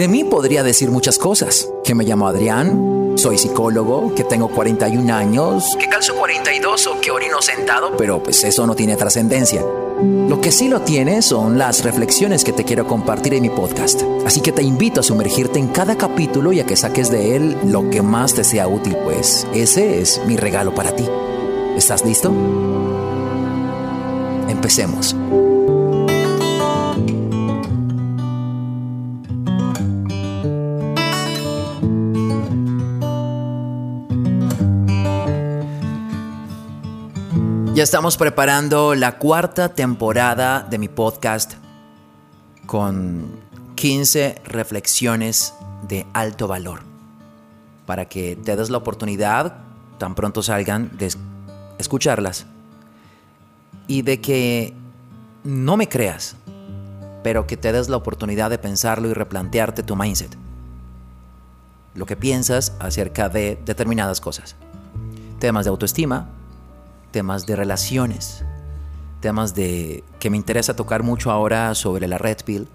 De mí podría decir muchas cosas. Que me llamo Adrián, soy psicólogo, que tengo 41 años, que calzo 42 o que orino sentado, pero pues eso no tiene trascendencia. Lo que sí lo tiene son las reflexiones que te quiero compartir en mi podcast. Así que te invito a sumergirte en cada capítulo y a que saques de él lo que más te sea útil, pues ese es mi regalo para ti. ¿Estás listo? Empecemos. Ya estamos preparando la cuarta temporada de mi podcast con 15 reflexiones de alto valor. Para que te des la oportunidad, tan pronto salgan, de escucharlas. Y de que no me creas, pero que te des la oportunidad de pensarlo y replantearte tu mindset, lo que piensas acerca de determinadas cosas, temas de autoestima, temas de relaciones, temas de que me interesa tocar mucho ahora sobre la red pill,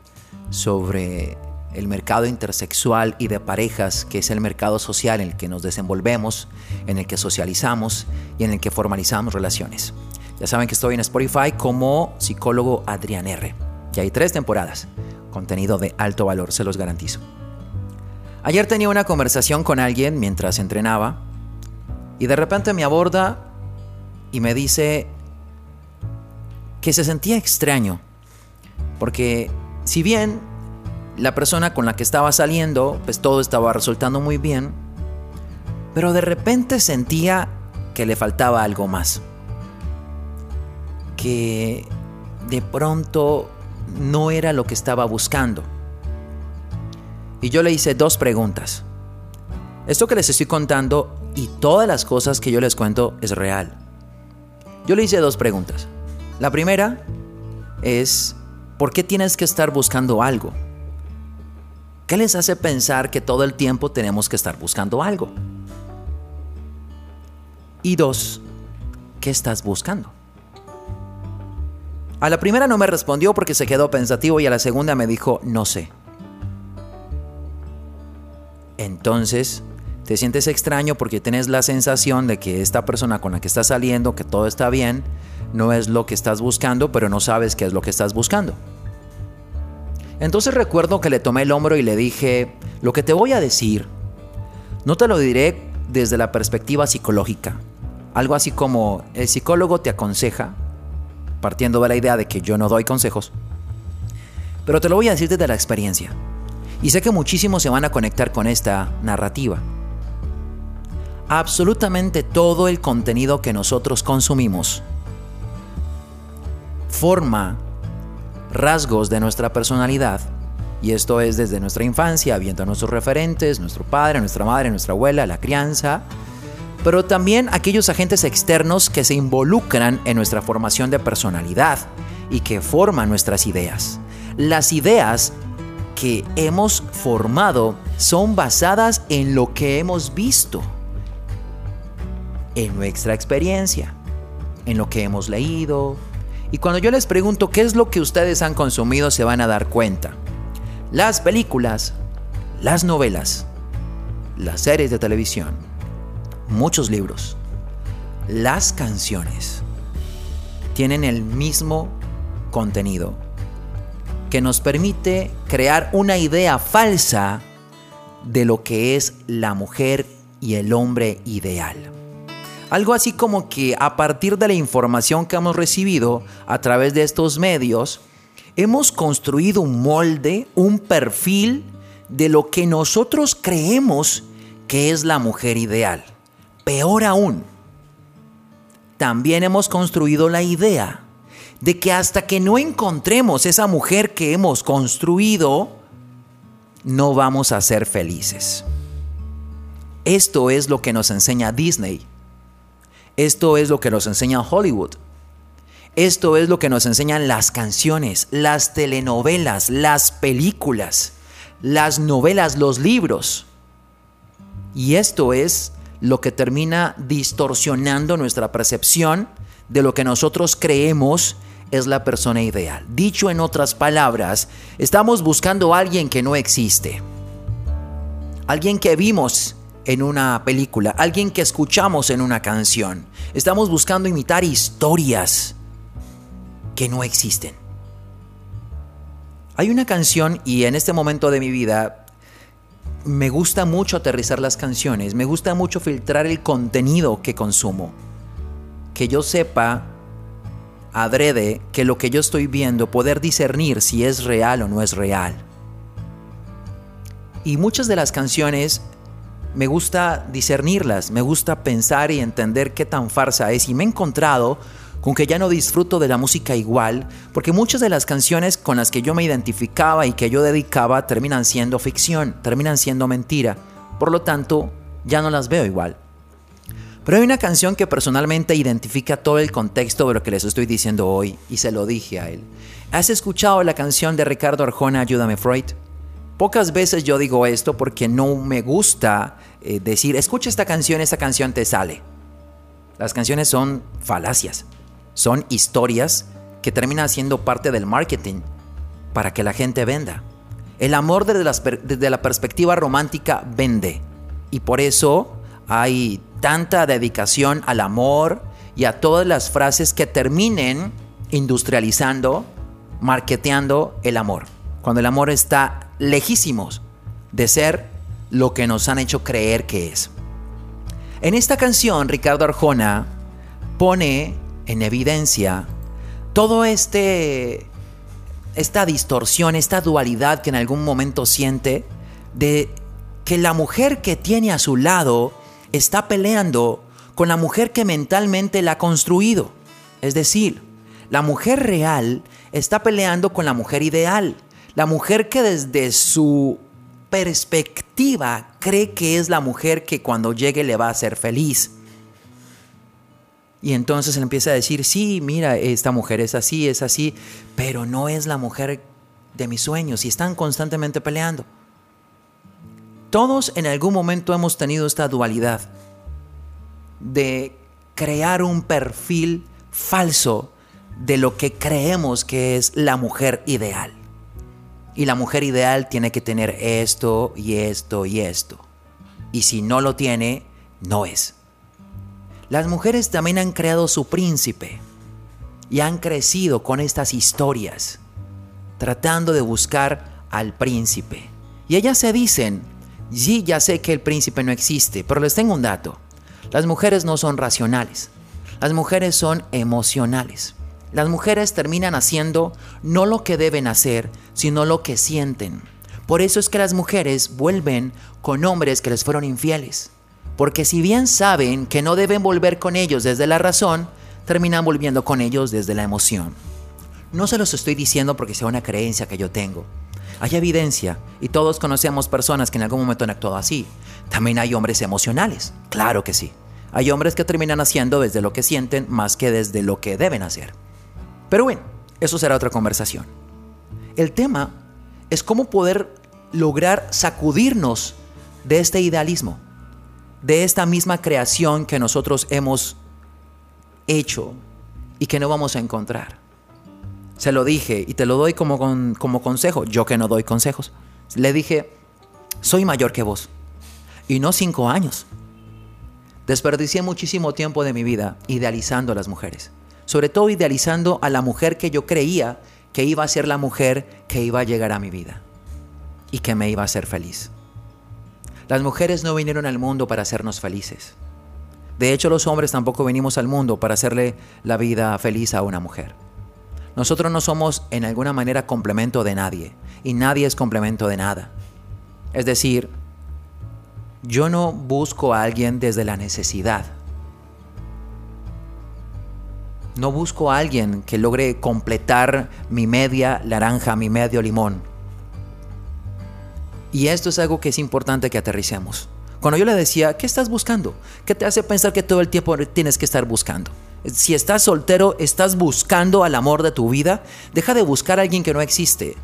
sobre el mercado intersexual y de parejas, que es el mercado social en el que nos desenvolvemos, en el que socializamos y en el que formalizamos relaciones. Ya saben que estoy en Spotify como psicólogo Adrián R. Y hay tres temporadas, contenido de alto valor, se los garantizo. Ayer tenía una conversación con alguien mientras entrenaba y de repente me aborda y me dice que se sentía extraño, porque si bien la persona con la que estaba saliendo, pues todo estaba resultando muy bien, pero de repente sentía que le faltaba algo más, que de pronto no era lo que estaba buscando. Y yo le hice dos preguntas. Esto que les estoy contando y todas las cosas que yo les cuento es real. Yo le hice dos preguntas. La primera es, ¿por qué tienes que estar buscando algo? ¿Qué les hace pensar que todo el tiempo tenemos que estar buscando algo? Y dos, ¿qué estás buscando? A la primera no me respondió porque se quedó pensativo y a la segunda me dijo, no sé. Entonces, te sientes extraño porque tienes la sensación de que esta persona con la que estás saliendo, que todo está bien, no es lo que estás buscando, pero no sabes qué es lo que estás buscando. Entonces recuerdo que le tomé el hombro y le dije, lo que te voy a decir, no te lo diré desde la perspectiva psicológica. Algo así como el psicólogo te aconseja, partiendo de la idea de que yo no doy consejos, pero te lo voy a decir desde la experiencia. Y sé que muchísimos se van a conectar con esta narrativa absolutamente todo el contenido que nosotros consumimos forma rasgos de nuestra personalidad. Y esto es desde nuestra infancia, viendo a nuestros referentes, nuestro padre, nuestra madre, nuestra abuela, la crianza, pero también aquellos agentes externos que se involucran en nuestra formación de personalidad y que forman nuestras ideas. Las ideas que hemos formado son basadas en lo que hemos visto en nuestra experiencia, en lo que hemos leído. Y cuando yo les pregunto qué es lo que ustedes han consumido, se van a dar cuenta. Las películas, las novelas, las series de televisión, muchos libros, las canciones, tienen el mismo contenido que nos permite crear una idea falsa de lo que es la mujer y el hombre ideal. Algo así como que a partir de la información que hemos recibido a través de estos medios, hemos construido un molde, un perfil de lo que nosotros creemos que es la mujer ideal. Peor aún, también hemos construido la idea de que hasta que no encontremos esa mujer que hemos construido, no vamos a ser felices. Esto es lo que nos enseña Disney esto es lo que nos enseña Hollywood. Esto es lo que nos enseñan las canciones, las telenovelas, las películas, las novelas, los libros. Y esto es lo que termina distorsionando nuestra percepción de lo que nosotros creemos es la persona ideal. Dicho en otras palabras, estamos buscando a alguien que no existe. alguien que vimos en una película, alguien que escuchamos en una canción. Estamos buscando imitar historias que no existen. Hay una canción y en este momento de mi vida me gusta mucho aterrizar las canciones, me gusta mucho filtrar el contenido que consumo. Que yo sepa, adrede, que lo que yo estoy viendo, poder discernir si es real o no es real. Y muchas de las canciones me gusta discernirlas, me gusta pensar y entender qué tan farsa es. Y me he encontrado con que ya no disfruto de la música igual, porque muchas de las canciones con las que yo me identificaba y que yo dedicaba terminan siendo ficción, terminan siendo mentira. Por lo tanto, ya no las veo igual. Pero hay una canción que personalmente identifica todo el contexto de lo que les estoy diciendo hoy, y se lo dije a él. ¿Has escuchado la canción de Ricardo Arjona, Ayúdame Freud? Pocas veces yo digo esto porque no me gusta eh, decir, escucha esta canción, esta canción te sale. Las canciones son falacias, son historias que terminan siendo parte del marketing para que la gente venda. El amor desde, desde la perspectiva romántica vende y por eso hay tanta dedicación al amor y a todas las frases que terminen industrializando, marketeando el amor. Cuando el amor está lejísimos de ser lo que nos han hecho creer que es. En esta canción, Ricardo Arjona pone en evidencia todo este esta distorsión, esta dualidad que en algún momento siente de que la mujer que tiene a su lado está peleando con la mujer que mentalmente la ha construido. Es decir, la mujer real está peleando con la mujer ideal. La mujer que desde su perspectiva cree que es la mujer que cuando llegue le va a hacer feliz. Y entonces empieza a decir, sí, mira, esta mujer es así, es así, pero no es la mujer de mis sueños y están constantemente peleando. Todos en algún momento hemos tenido esta dualidad de crear un perfil falso de lo que creemos que es la mujer ideal. Y la mujer ideal tiene que tener esto y esto y esto. Y si no lo tiene, no es. Las mujeres también han creado su príncipe y han crecido con estas historias, tratando de buscar al príncipe. Y ellas se dicen, sí, ya sé que el príncipe no existe, pero les tengo un dato. Las mujeres no son racionales, las mujeres son emocionales. Las mujeres terminan haciendo no lo que deben hacer, sino lo que sienten. Por eso es que las mujeres vuelven con hombres que les fueron infieles. Porque si bien saben que no deben volver con ellos desde la razón, terminan volviendo con ellos desde la emoción. No se los estoy diciendo porque sea una creencia que yo tengo. Hay evidencia y todos conocemos personas que en algún momento han actuado así. También hay hombres emocionales, claro que sí. Hay hombres que terminan haciendo desde lo que sienten más que desde lo que deben hacer. Pero bueno, eso será otra conversación. El tema es cómo poder lograr sacudirnos de este idealismo, de esta misma creación que nosotros hemos hecho y que no vamos a encontrar. Se lo dije y te lo doy como, como consejo, yo que no doy consejos. Le dije, soy mayor que vos y no cinco años. Desperdicié muchísimo tiempo de mi vida idealizando a las mujeres sobre todo idealizando a la mujer que yo creía que iba a ser la mujer que iba a llegar a mi vida y que me iba a hacer feliz. Las mujeres no vinieron al mundo para hacernos felices. De hecho, los hombres tampoco venimos al mundo para hacerle la vida feliz a una mujer. Nosotros no somos en alguna manera complemento de nadie y nadie es complemento de nada. Es decir, yo no busco a alguien desde la necesidad. No busco a alguien que logre completar mi media naranja, mi medio limón. Y esto es algo que es importante que aterricemos. Cuando yo le decía, ¿qué estás buscando? ¿Qué te hace pensar que todo el tiempo tienes que estar buscando? Si estás soltero, estás buscando al amor de tu vida, deja de buscar a alguien que no existe.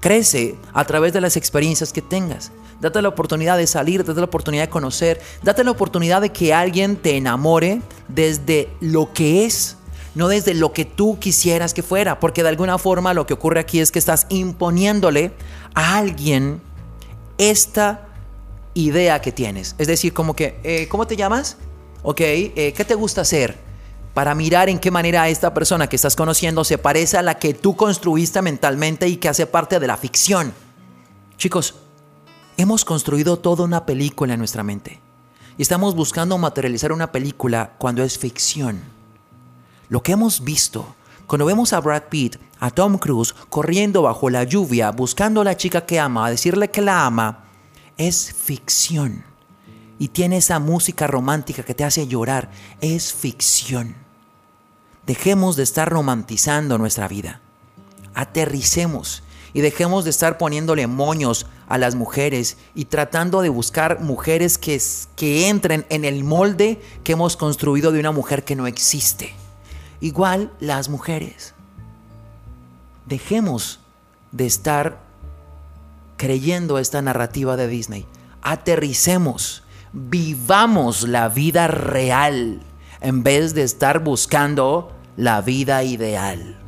Crece a través de las experiencias que tengas. Date la oportunidad de salir, date la oportunidad de conocer, date la oportunidad de que alguien te enamore desde lo que es no desde lo que tú quisieras que fuera, porque de alguna forma lo que ocurre aquí es que estás imponiéndole a alguien esta idea que tienes. Es decir, como que, eh, ¿cómo te llamas? Ok, eh, ¿qué te gusta hacer? Para mirar en qué manera esta persona que estás conociendo se parece a la que tú construiste mentalmente y que hace parte de la ficción. Chicos, hemos construido toda una película en nuestra mente. Y estamos buscando materializar una película cuando es ficción. Lo que hemos visto, cuando vemos a Brad Pitt, a Tom Cruise, corriendo bajo la lluvia, buscando a la chica que ama, a decirle que la ama, es ficción. Y tiene esa música romántica que te hace llorar, es ficción. Dejemos de estar romantizando nuestra vida. Aterricemos y dejemos de estar poniéndole moños a las mujeres y tratando de buscar mujeres que, que entren en el molde que hemos construido de una mujer que no existe. Igual las mujeres. Dejemos de estar creyendo esta narrativa de Disney. Aterricemos, vivamos la vida real en vez de estar buscando la vida ideal.